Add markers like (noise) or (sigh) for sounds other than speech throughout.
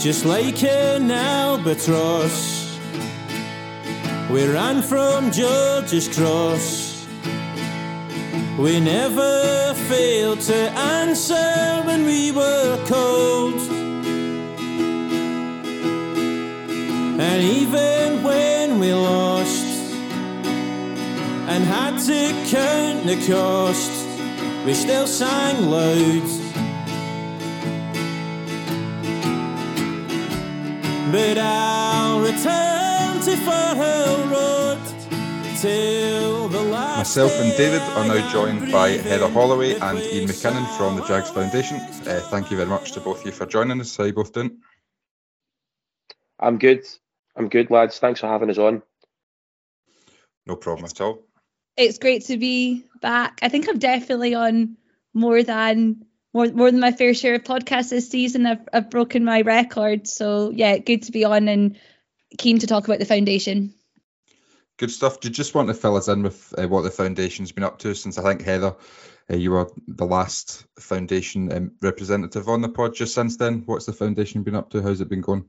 just like an albatross. We ran from George's Cross. We never failed to answer when we were called. And even when we lost and had to count the cost, we still sang loud. But I'll return to Firhill Road till the last. Myself and David are now joined by Heather Holloway and Ian McKinnon from the Jags Foundation. Uh, thank you very much to both of you for joining us. How are you both doing? I'm good. I'm good, lads. Thanks for having us on. No problem at all. It's great to be back. I think I'm definitely on more than more more than my fair share of podcasts this season. I've I've broken my record. So yeah, good to be on and keen to talk about the foundation. Good stuff. Do you just want to fill us in with uh, what the foundation's been up to since I think Heather, uh, you were the last foundation um, representative on the pod just since then? What's the foundation been up to? How's it been going?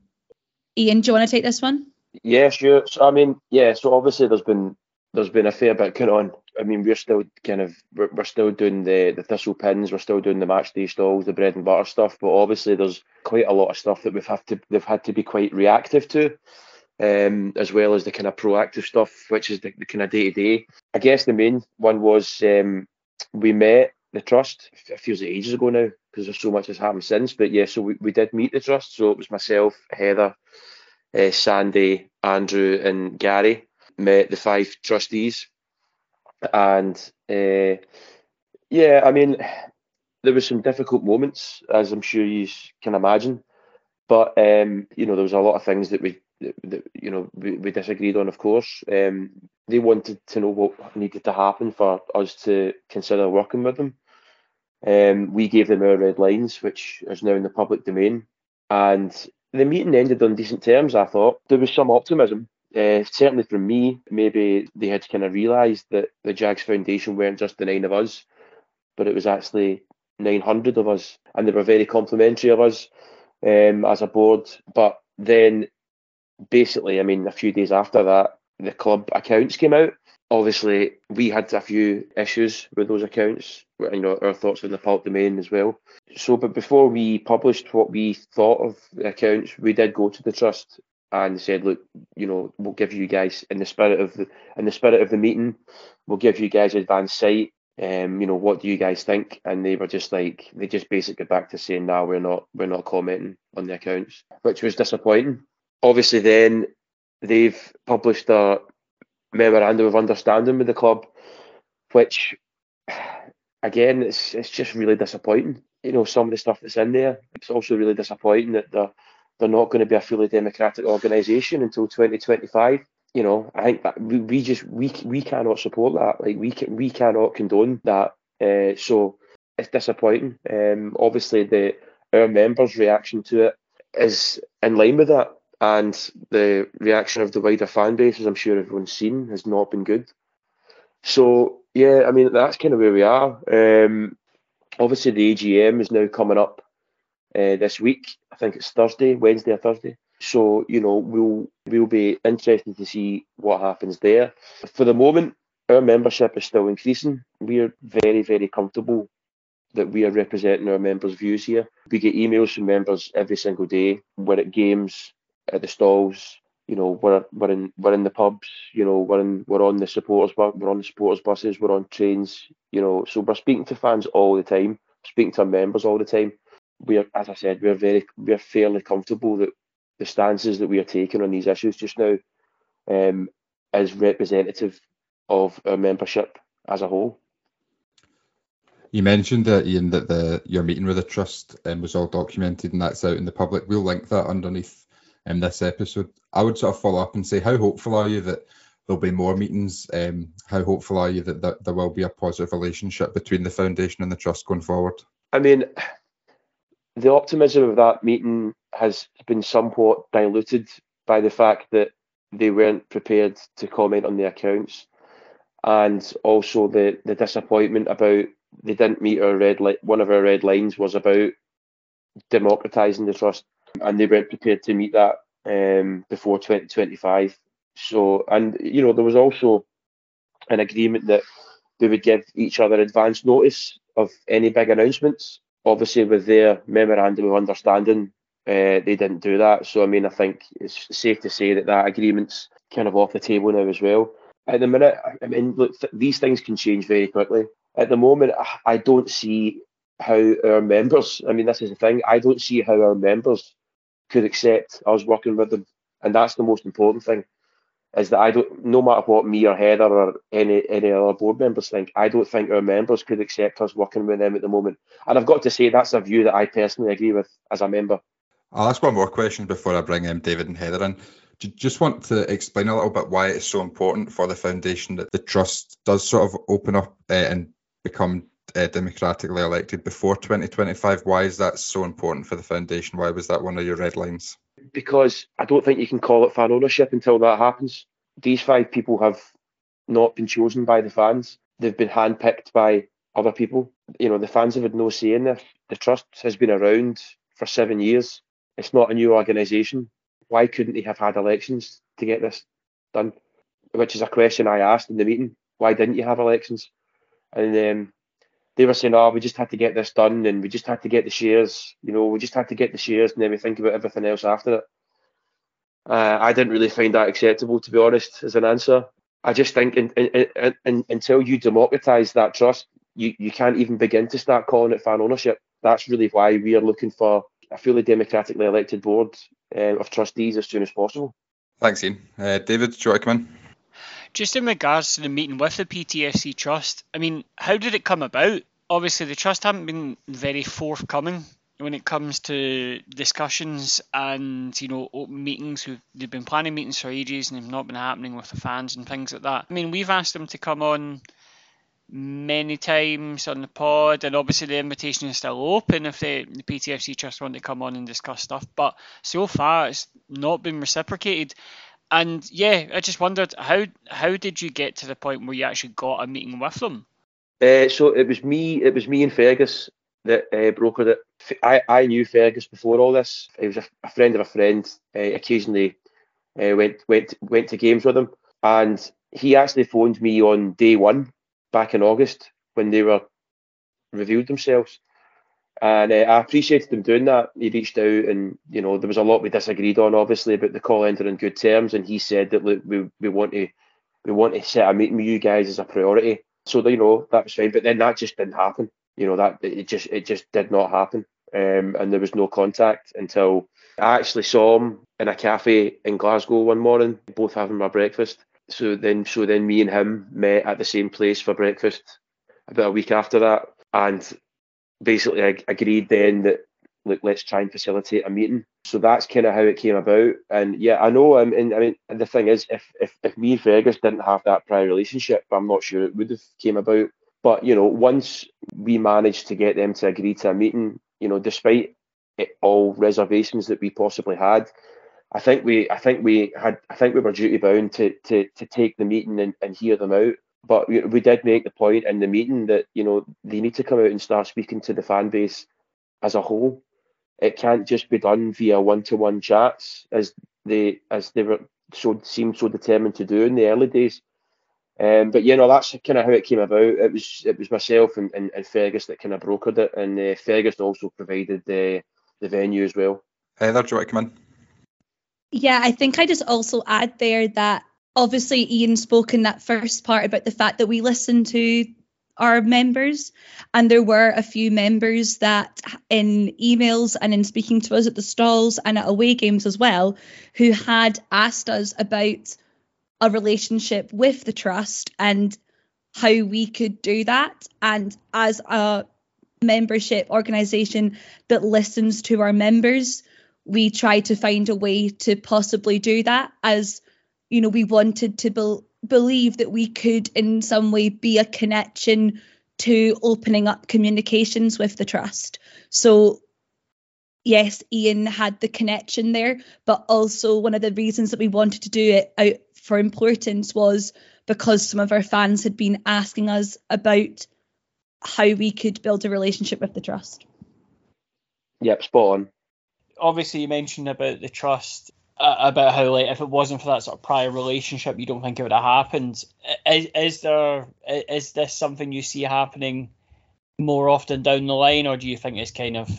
Ian, do you want to take this one? Yeah, sure. So I mean, yeah. So obviously, there's been there's been a fair bit going on. I mean, we're still kind of we're, we're still doing the the thistle pins. We're still doing the match day stalls, the bread and butter stuff. But obviously, there's quite a lot of stuff that we've had to they've had to be quite reactive to, um, as well as the kind of proactive stuff, which is the, the kind of day to day. I guess the main one was um, we met the trust. It feels like ages ago now because there's so much has happened since. But yeah, so we, we did meet the trust. So it was myself, Heather, uh, Sandy, Andrew, and Gary met the five trustees, and uh, yeah, I mean, there was some difficult moments, as I'm sure you can imagine, but um, you know, there was a lot of things that we, that, you know, we, we disagreed on. Of course, um, they wanted to know what needed to happen for us to consider working with them. Um, we gave them our red lines, which is now in the public domain, and the meeting ended on decent terms. I thought there was some optimism. Uh, certainly from me, maybe they had to kind of realised that the Jags Foundation weren't just the nine of us, but it was actually 900 of us, and they were very complimentary of us um, as a board. But then, basically, I mean, a few days after that, the club accounts came out. Obviously, we had a few issues with those accounts. You know, our thoughts in the public domain as well. So, but before we published what we thought of the accounts, we did go to the trust and said, look, you know, we'll give you guys in the spirit of the in the spirit of the meeting, we'll give you guys advance sight. Um, you know, what do you guys think? And they were just like, they just basically back to saying, no, we're not, we're not commenting on the accounts, which was disappointing. Obviously, then they've published a memorandum of understanding with the club, which again, it's it's just really disappointing. You know, some of the stuff that's in there. It's also really disappointing that they're they're not going to be a fully democratic organisation until 2025. You know, I think that we, we just we we cannot support that. Like we can we cannot condone that. Uh, so it's disappointing. Um, obviously, the our members' reaction to it is in line with that, and the reaction of the wider fan base, as I'm sure everyone's seen, has not been good. So yeah, I mean that's kind of where we are. Um, obviously, the AGM is now coming up uh, this week. I think it's Thursday, Wednesday or Thursday. So you know we'll we'll be interested to see what happens there. For the moment, our membership is still increasing. We're very very comfortable that we are representing our members' views here. We get emails from members every single day. We're at games, at the stalls. You know, we're we're in we're in the pubs. You know, we're in we're on the supporters we're on the supporters buses. We're on trains. You know, so we're speaking to fans all the time. Speaking to our members all the time we're, as I said, we're very, we're fairly comfortable that the stances that we are taking on these issues just now um, is representative of our membership as a whole. You mentioned that Ian that the your meeting with the trust um, was all documented and that's out in the public. We'll link that underneath um, this episode. I would sort of follow up and say, how hopeful are you that there'll be more meetings? Um, how hopeful are you that, that there will be a positive relationship between the foundation and the trust going forward? I mean, the optimism of that meeting has been somewhat diluted by the fact that they weren't prepared to comment on the accounts, and also the the disappointment about they didn't meet our red li- one of our red lines was about democratizing the trust. and they weren't prepared to meet that um, before 2025. So, and you know, there was also an agreement that they would give each other advance notice of any big announcements. Obviously, with their memorandum of understanding, uh, they didn't do that. So, I mean, I think it's safe to say that that agreement's kind of off the table now as well. At the minute, I mean, look, th- these things can change very quickly. At the moment, I don't see how our members, I mean, this is the thing, I don't see how our members could accept us working with them. And that's the most important thing is that I don't, no matter what me or Heather or any any other board members think, I don't think our members could accept us working with them at the moment. And I've got to say that's a view that I personally agree with as a member. I'll ask one more question before I bring um, David and Heather in. Do you just want to explain a little bit why it's so important for the foundation that the trust does sort of open up uh, and become uh, democratically elected before 2025? Why is that so important for the foundation? Why was that one of your red lines? Because I don't think you can call it fan ownership until that happens. These five people have not been chosen by the fans. They've been handpicked by other people. You know, the fans have had no say in this. The trust has been around for seven years. It's not a new organisation. Why couldn't they have had elections to get this done? Which is a question I asked in the meeting. Why didn't you have elections? And um, they were saying, "Oh, we just had to get this done, and we just had to get the shares. You know, we just had to get the shares, and then we think about everything else after it." Uh, I didn't really find that acceptable, to be honest, as an answer. I just think in, in, in, until you democratise that trust, you, you can't even begin to start calling it fan ownership. That's really why we are looking for a fully democratically elected board uh, of trustees as soon as possible. Thanks, Ian. Uh, David, do you want to come in? Just in regards to the meeting with the PTFC Trust, I mean, how did it come about? Obviously, the Trust haven't been very forthcoming when it comes to discussions and you know open meetings. They've been planning meetings for ages and they've not been happening with the fans and things like that. I mean, we've asked them to come on many times on the pod, and obviously the invitation is still open if the, the PTFC Trust want to come on and discuss stuff. But so far, it's not been reciprocated. And yeah, I just wondered how how did you get to the point where you actually got a meeting with them? Uh, so it was me. It was me and Fergus that uh, brokered it. I, I knew Fergus before all this. He was a, a friend of a friend. Uh, occasionally went went went to games with him, and he actually phoned me on day one back in August when they were revealed themselves. And uh, I appreciated him doing that. He reached out, and you know there was a lot we disagreed on, obviously, but the call ended in good terms. And he said that look, we, we want to we want to set a meeting with you guys as a priority. So you know that was fine, but then that just didn't happen. You know that it just it just did not happen, um, and there was no contact until I actually saw him in a cafe in Glasgow one morning, both having my breakfast. So then, so then me and him met at the same place for breakfast about a week after that, and basically I agreed then that look, let's try and facilitate a meeting. So that's kind of how it came about. And yeah, I know. Um, I mean, and the thing is, if if if me and Fergus didn't have that prior relationship, I'm not sure it would have came about. But you know, once we managed to get them to agree to a meeting, you know, despite it, all reservations that we possibly had, I think we I think we had I think we were duty bound to to to take the meeting and, and hear them out but we, we did make the point in the meeting that you know they need to come out and start speaking to the fan base as a whole. It can't just be done via one-to-one chats as they as they were so seemed so determined to do in the early days. Um, but you know that's kind of how it came about. It was it was myself and, and, and Fergus that kind of brokered it, and uh, Fergus also provided the the venue as well. Heather, do you want to come in? Yeah, I think I just also add there that obviously Ian spoke in that first part about the fact that we listen to our members and there were a few members that in emails and in speaking to us at the stalls and at away games as well who had asked us about a relationship with the trust and how we could do that. And as a membership organization that listens to our members we try to find a way to possibly do that as you know, we wanted to be- believe that we could in some way be a connection to opening up communications with the trust. So yes, Ian had the connection there, but also one of the reasons that we wanted to do it out for importance was because some of our fans had been asking us about how we could build a relationship with the trust. Yep, spot on. obviously you mentioned about the trust uh, about how like if it wasn't for that sort of prior relationship, you don't think it would have happened. Is, is there is this something you see happening more often down the line, or do you think it's kind of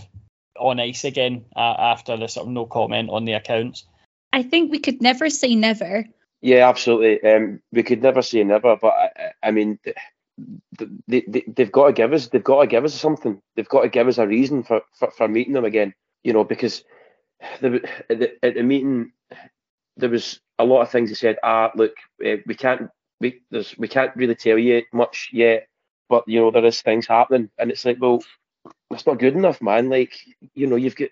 on ice again uh, after the sort of no comment on the accounts? I think we could never say never. Yeah, absolutely. Um, we could never say never, but I, I mean, they, they, they've got to give us they've got to give us something. They've got to give us a reason for, for, for meeting them again. You know, because the, at, the, at the meeting there was a lot of things he said. Ah, look, uh, we can't we there's we can't really tell you much yet, but you know there is things happening, and it's like, well, that's not good enough, man. Like, you know, you've got,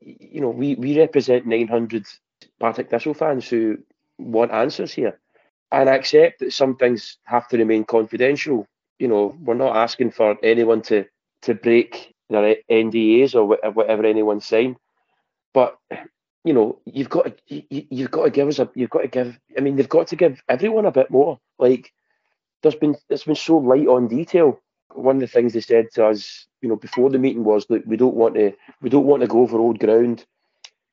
you know, we we represent 900 Partick Thistle fans who want answers here, and I accept that some things have to remain confidential. You know, we're not asking for anyone to to break their NDAs or whatever anyone signed, but you know, you've got to you, you've got to give us a you've got to give. I mean, they've got to give everyone a bit more. Like, there's been there's been so light on detail. One of the things they said to us, you know, before the meeting was that we don't want to we don't want to go over old ground.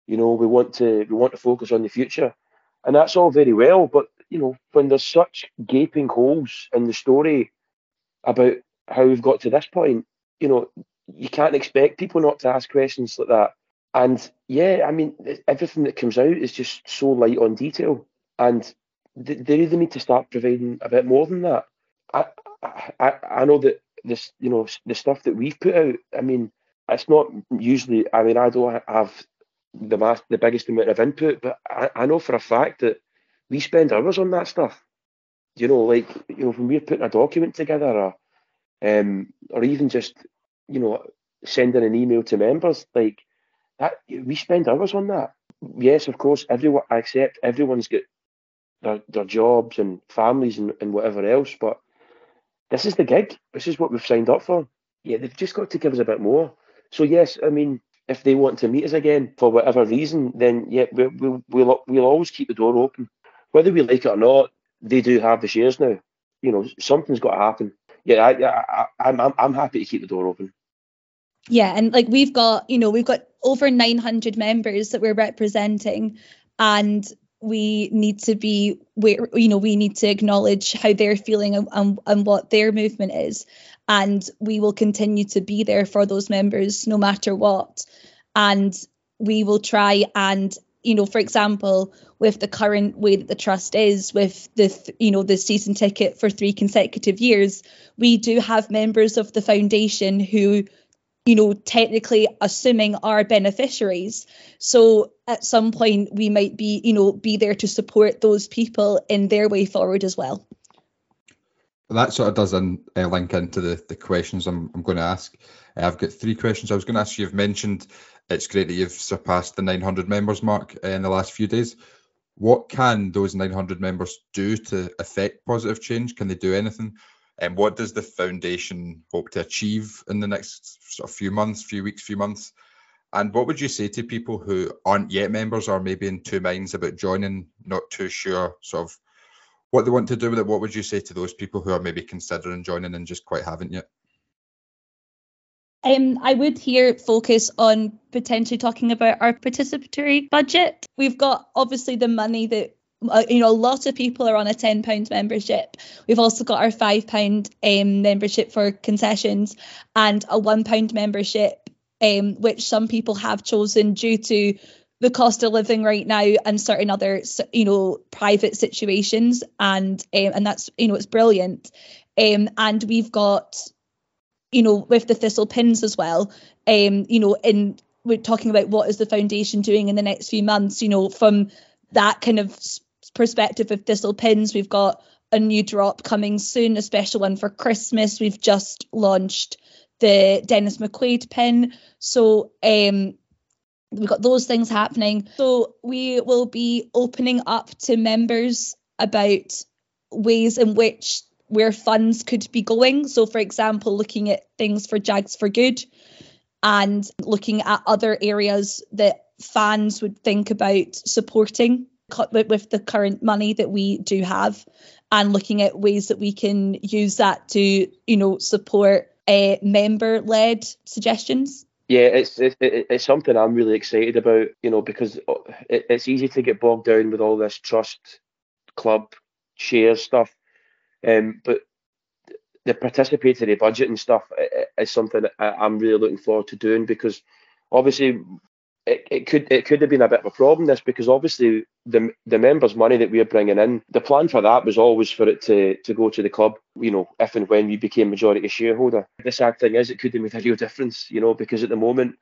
You know, we want to we want to focus on the future, and that's all very well. But you know, when there's such gaping holes in the story about how we've got to this point, you know, you can't expect people not to ask questions like that. And yeah, I mean, everything that comes out is just so light on detail, and they, they really need to start providing a bit more than that. I, I, I know that this, you know, the stuff that we've put out. I mean, it's not usually. I mean, I don't have the mass, the biggest amount of input, but I, I know for a fact that we spend hours on that stuff. You know, like you know, when we're putting a document together, or um, or even just you know, sending an email to members, like that we spend hours on that. Yes, of course, everyone I accept everyone's got their, their jobs and families and, and whatever else, but this is the gig. This is what we've signed up for. Yeah, they've just got to give us a bit more. So yes, I mean, if they want to meet us again for whatever reason, then yeah, we'll we'll we'll, we'll always keep the door open, whether we like it or not. They do have the shares now. You know, something's got to happen. Yeah, I, I, I, I'm I'm happy to keep the door open. Yeah, and like we've got, you know, we've got over 900 members that we're representing, and we need to be, where you know, we need to acknowledge how they're feeling and, and, and what their movement is, and we will continue to be there for those members no matter what, and we will try and you know, for example, with the current way that the trust is, with the you know the season ticket for three consecutive years, we do have members of the foundation who you know, technically assuming are beneficiaries. So at some point we might be, you know, be there to support those people in their way forward as well. That sort of does in, uh, link into the, the questions I'm, I'm going to ask. Uh, I've got three questions I was going to ask you. You've mentioned it's great that you've surpassed the 900 members mark uh, in the last few days. What can those 900 members do to affect positive change? Can they do anything? And what does the foundation hope to achieve in the next sort of few months, few weeks, few months? And what would you say to people who aren't yet members or maybe in two minds about joining, not too sure sort of what they want to do with it? What would you say to those people who are maybe considering joining and just quite haven't yet? Um, I would here focus on potentially talking about our participatory budget. We've got obviously the money that uh, you know, a lot of people are on a ten pound membership. We've also got our five pound um, membership for concessions and a one pound membership, um, which some people have chosen due to the cost of living right now and certain other, you know, private situations. And um, and that's you know it's brilliant. Um, and we've got, you know, with the thistle pins as well. Um, you know, in we're talking about what is the foundation doing in the next few months. You know, from that kind of perspective of Thistle Pins, we've got a new drop coming soon, a special one for Christmas. We've just launched the Denis McQuade pin. So um, we've got those things happening. So we will be opening up to members about ways in which where funds could be going. So for example, looking at things for Jags for Good and looking at other areas that fans would think about supporting with the current money that we do have and looking at ways that we can use that to you know support uh, member led suggestions. Yeah, it's it, it, it's something I'm really excited about, you know, because it, it's easy to get bogged down with all this trust club shares stuff, um, but the participatory budget and stuff is something I'm really looking forward to doing because obviously it, it could it could have been a bit of a problem this because obviously the the members' money that we're bringing in, the plan for that was always for it to to go to the club, you know, if and when we became majority shareholder. The sad thing is, it could have made a real difference, you know, because at the moment,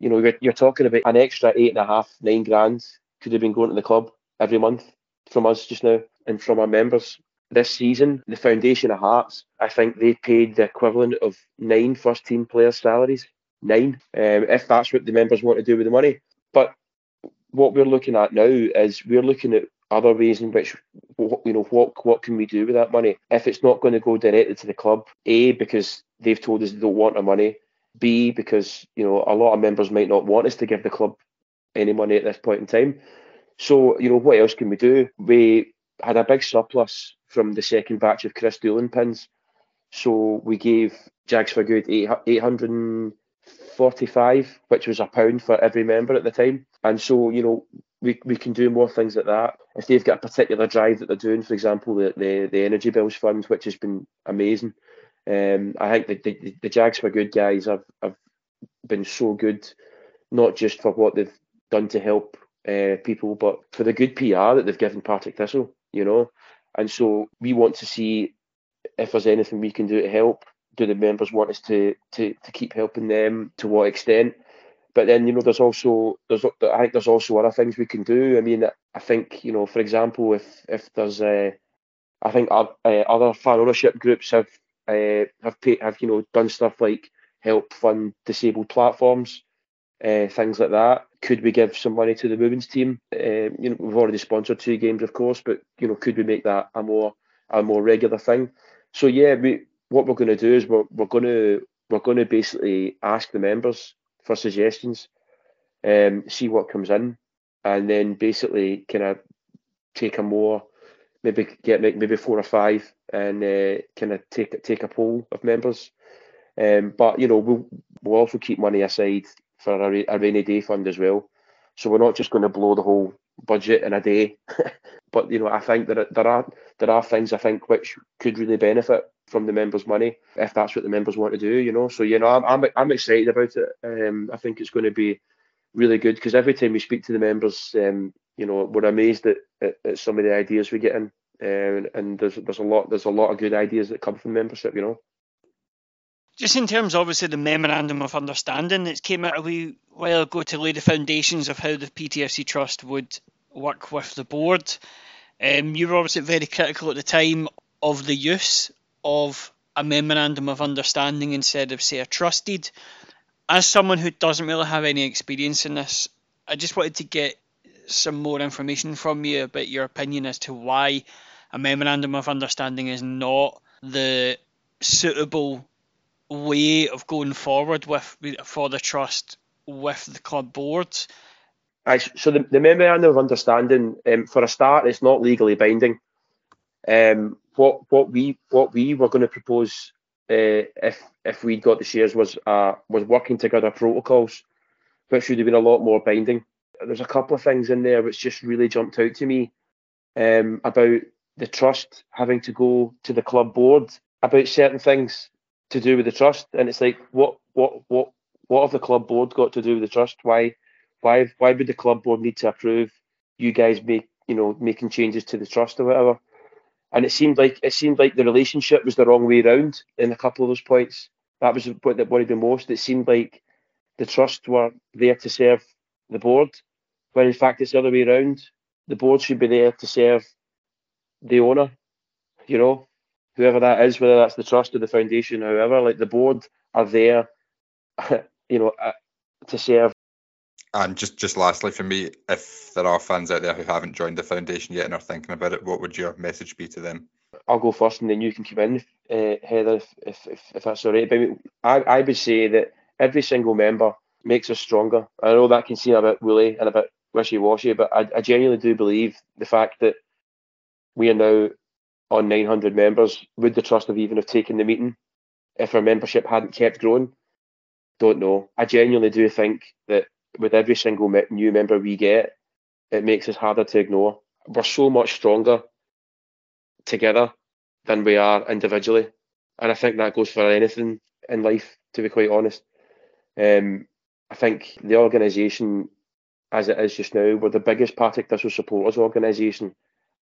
you know, you're, you're talking about an extra eight and a half, nine grand could have been going to the club every month from us just now and from our members. This season, the Foundation of Hearts, I think they paid the equivalent of nine first team players' salaries nine, um, if that's what the members want to do with the money. But what we're looking at now is we're looking at other ways in which you know what what can we do with that money? If it's not going to go directly to the club a because they've told us they don't want our money. B because you know a lot of members might not want us to give the club any money at this point in time. So you know what else can we do? We had a big surplus from the second batch of Chris Doolan pins. So we gave Jags for Good 800 45, which was a pound for every member at the time. And so, you know, we, we can do more things like that. If they've got a particular drive that they're doing, for example, the, the, the Energy Bills Fund, which has been amazing. Um, I think the, the, the Jags for Good guys have, have been so good, not just for what they've done to help uh, people, but for the good PR that they've given Partick Thistle, you know. And so we want to see if there's anything we can do to help do the members want us to to to keep helping them? To what extent? But then you know, there's also there's I think there's also other things we can do. I mean, I think you know, for example, if if there's a, I think uh, other fan ownership groups have uh, have paid, have you know done stuff like help fund disabled platforms, uh, things like that. Could we give some money to the women's team? Uh, you know, we've already sponsored two games, of course, but you know, could we make that a more a more regular thing? So yeah, we what we're going to do is we're, we're going to we're going to basically ask the members for suggestions, um, see what comes in, and then basically kind of take a more maybe get maybe four or five and uh, kind of take take a poll of members. Um, but you know we'll we'll also keep money aside for a, a rainy day fund as well. So we're not just going to blow the whole budget in a day. (laughs) but you know I think that there are there are things I think which could really benefit from the members' money if that's what the members want to do. You know, so you know I'm I'm, I'm excited about it. Um, I think it's going to be really good because every time we speak to the members, um, you know, we're amazed at, at, at some of the ideas we get in, um, and there's there's a lot there's a lot of good ideas that come from membership. You know. Just in terms, obviously, the memorandum of understanding that came out a wee while ago to lay the foundations of how the PTFC Trust would work with the board. Um, you were obviously very critical at the time of the use of a memorandum of understanding instead of, say, a trusted. As someone who doesn't really have any experience in this, I just wanted to get some more information from you about your opinion as to why a memorandum of understanding is not the suitable way of going forward with for the trust with the club boards. so the, the memorandum of understanding, um, for a start, it's not legally binding. Um, what what we what we were going to propose uh, if if we'd got the shares was uh, was working together protocols, which should have been a lot more binding. There's a couple of things in there which just really jumped out to me um, about the trust having to go to the club board about certain things to do with the trust, and it's like what what what what have the club board got to do with the trust? Why why why would the club board need to approve you guys make you know making changes to the trust or whatever? And it seemed like it seemed like the relationship was the wrong way around in a couple of those points. That was the point that worried me most. It seemed like the trust were there to serve the board, when in fact it's the other way around. The board should be there to serve the owner, you know, whoever that is, whether that's the trust or the foundation, however. Like the board are there, (laughs) you know, uh, to serve and just just lastly for me, if there are fans out there who haven't joined the foundation yet and are thinking about it, what would your message be to them? I'll go first, and then you can come in, uh, Heather, if, if, if, if that's all right. But I, I would say that every single member makes us stronger. I know that can seem a bit woolly and a bit wishy-washy, but I, I genuinely do believe the fact that we are now on 900 members would the trust have even have taken the meeting if our membership hadn't kept growing. don't know. I genuinely do think that with every single me- new member we get, it makes us harder to ignore. We're so much stronger together than we are individually, and I think that goes for anything in life. To be quite honest, um, I think the organisation, as it is just now, we're the biggest Partick Thistle supporters organisation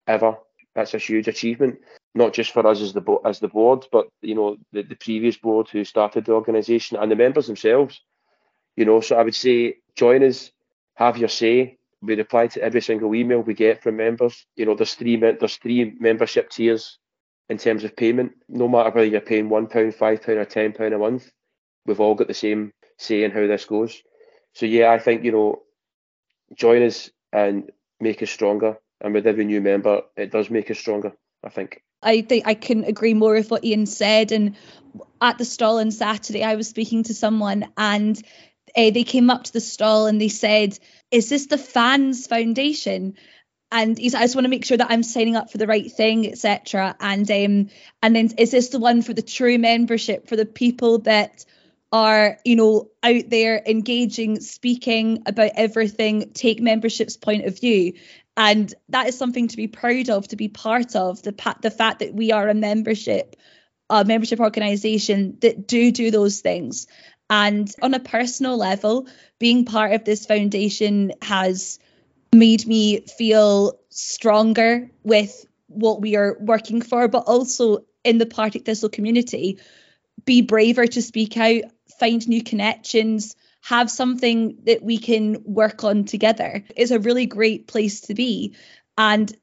ever. That's a huge achievement, not just for us as the bo- as the board, but you know the, the previous board who started the organisation and the members themselves. You know, so I would say join us, have your say. We reply to every single email we get from members. You know, there's three there's three membership tiers in terms of payment. No matter whether you're paying one pound, five pound, or ten pound a month, we've all got the same say in how this goes. So yeah, I think you know, join us and make us stronger. And with every new member, it does make us stronger. I think. I think I can agree more with what Ian said. And at the stall on Saturday, I was speaking to someone and uh, they came up to the stall and they said, Is this the fans foundation? And he's, I just want to make sure that I'm signing up for the right thing, etc. And um, and then is this the one for the true membership for the people that are you know out there engaging, speaking about everything, take membership's point of view, and that is something to be proud of, to be part of. The the fact that we are a membership, a membership organisation that do do those things, and on a personal level, being part of this foundation has made me feel stronger with what we are working for, but also in the Partick Thistle community, be braver to speak out, find new connections, have something that we can work on together. It's a really great place to be. And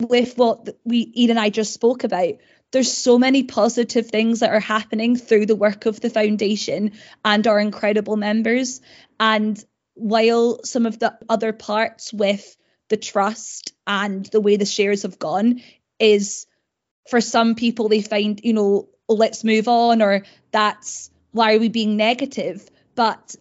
with what we Ian and I just spoke about, there's so many positive things that are happening through the work of the foundation and our incredible members. And while some of the other parts with the trust and the way the shares have gone is for some people they find you know oh, let's move on or that's why are we being negative but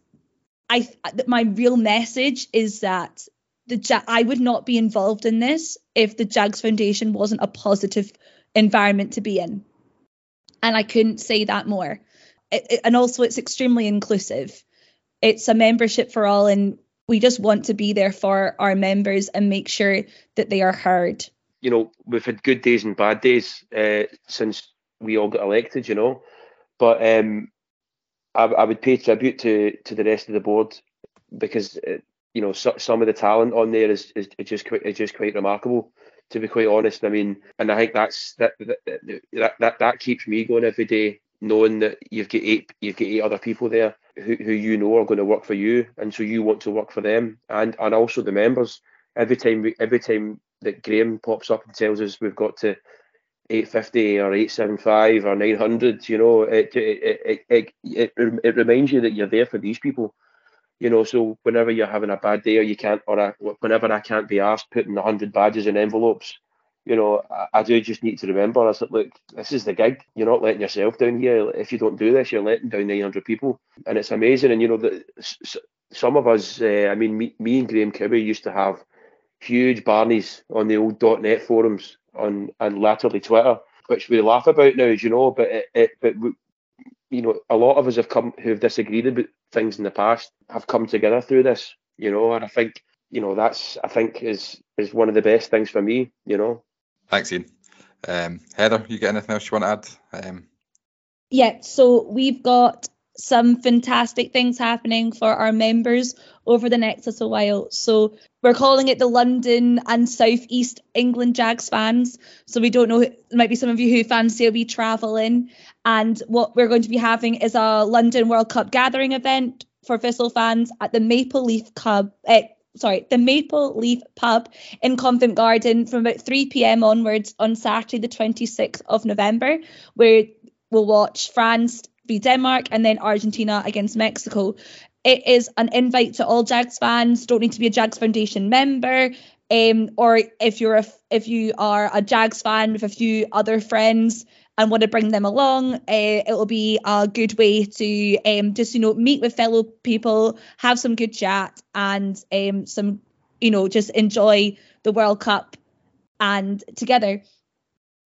i my real message is that the i would not be involved in this if the jags foundation wasn't a positive environment to be in. And i couldn't say that more. It, it, and also it's extremely inclusive. It's a membership for all and we just want to be there for our members and make sure that they are heard. You know we've had good days and bad days uh, since we all got elected you know. But um, I, I, would pay tribute to to the rest of the board because uh, you know so, some of the talent on there is, is, is just is just quite remarkable to be quite honest I mean and I think that's that that that, that keeps me going every day knowing that you've got eight you've got eight other people there who, who you know are going to work for you, and so you want to work for them, and and also the members. Every time we, every time that Graham pops up and tells us we've got to 850 or 875 or 900, you know, it it, it it it it reminds you that you're there for these people, you know. So whenever you're having a bad day or you can't, or a, whenever I can't be asked putting 100 badges in envelopes, you know, I, I, do just need to remember. I said, look, this is the gig. You're not letting yourself down here. If you don't do this, you're letting down 900 people, and it's amazing. And you know, the, some of us, uh, I mean, me, me and Graham Kirby used to have huge barneys on the old .net forums on and latterly Twitter, which we laugh about now, as you know. But it, it but you know, a lot of us have come who have disagreed about things in the past have come together through this, you know. And I think, you know, that's I think is is one of the best things for me, you know. Thanks, Ian. Um, Heather, you got anything else you want to add? Um, yeah, so we've got some fantastic things happening for our members over the next little while. So we're calling it the London and South East England Jags fans. So we don't know, there might be some of you who fancy a wee travel in. And what we're going to be having is a London World Cup gathering event for Thistle fans at the Maple Leaf Club, eh, sorry, the Maple Leaf Pub in Covent Garden from about 3 p.m. onwards on Saturday, the 26th of November, where we'll watch France Denmark and then Argentina against Mexico. It is an invite to all Jags fans. Don't need to be a Jags Foundation member. Um, or if you're a, if you are a Jags fan with a few other friends, and want to bring them along, uh, it will be a good way to um, just you know meet with fellow people, have some good chat, and um, some you know just enjoy the World Cup and together.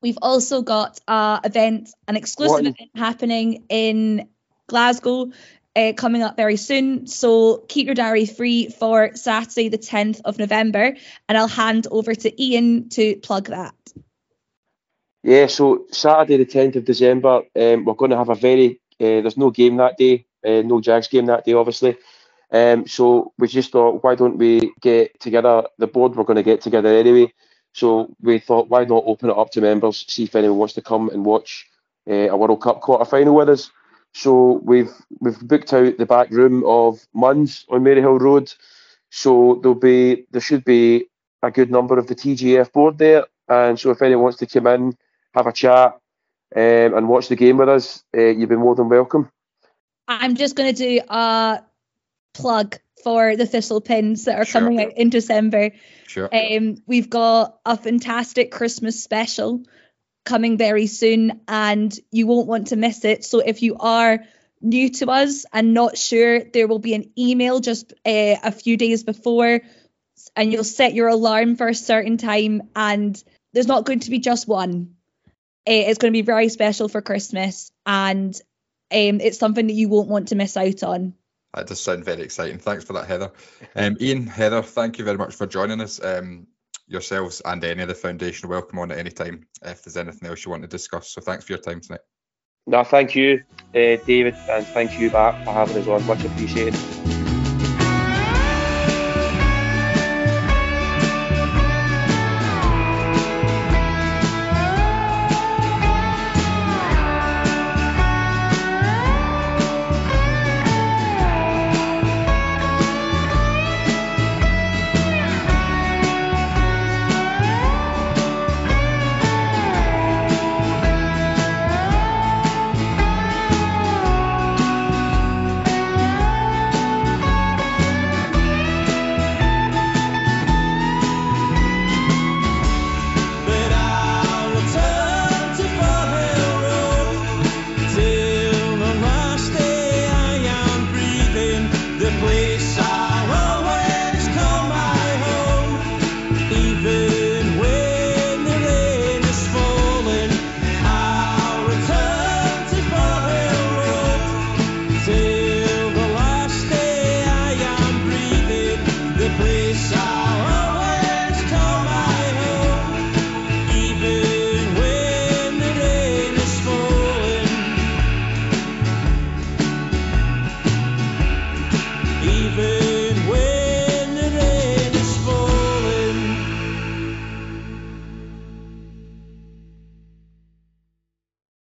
We've also got a event, an exclusive event happening in Glasgow uh, coming up very soon. So keep your diary free for Saturday, the 10th of November, and I'll hand over to Ian to plug that. Yeah, so Saturday, the 10th of December, um, we're going to have a very, uh, there's no game that day, uh, no Jags game that day, obviously. Um, so we just thought, why don't we get together? The board we're going to get together anyway. So we thought, why not open it up to members, see if anyone wants to come and watch uh, a World Cup quarter final with us. So we've we've booked out the back room of Munns on Maryhill Road. So there'll be there should be a good number of the TJF board there. And so if anyone wants to come in, have a chat, um, and watch the game with us, uh, you've been more than welcome. I'm just going to do a plug for the Thistle pins that are sure. coming out in December. Sure. Um, we've got a fantastic Christmas special coming very soon, and you won't want to miss it. So if you are new to us and not sure, there will be an email just uh, a few days before, and you'll set your alarm for a certain time, and there's not going to be just one. Uh, it's going to be very special for Christmas, and um, it's something that you won't want to miss out on. That does sound very exciting. Thanks for that, Heather. Um, Ian, Heather, thank you very much for joining us. Um, yourselves and any of the foundation welcome on at any time if there's anything else you want to discuss. So thanks for your time tonight. No, thank you, uh, David, and thank you back for having us on. Much appreciated.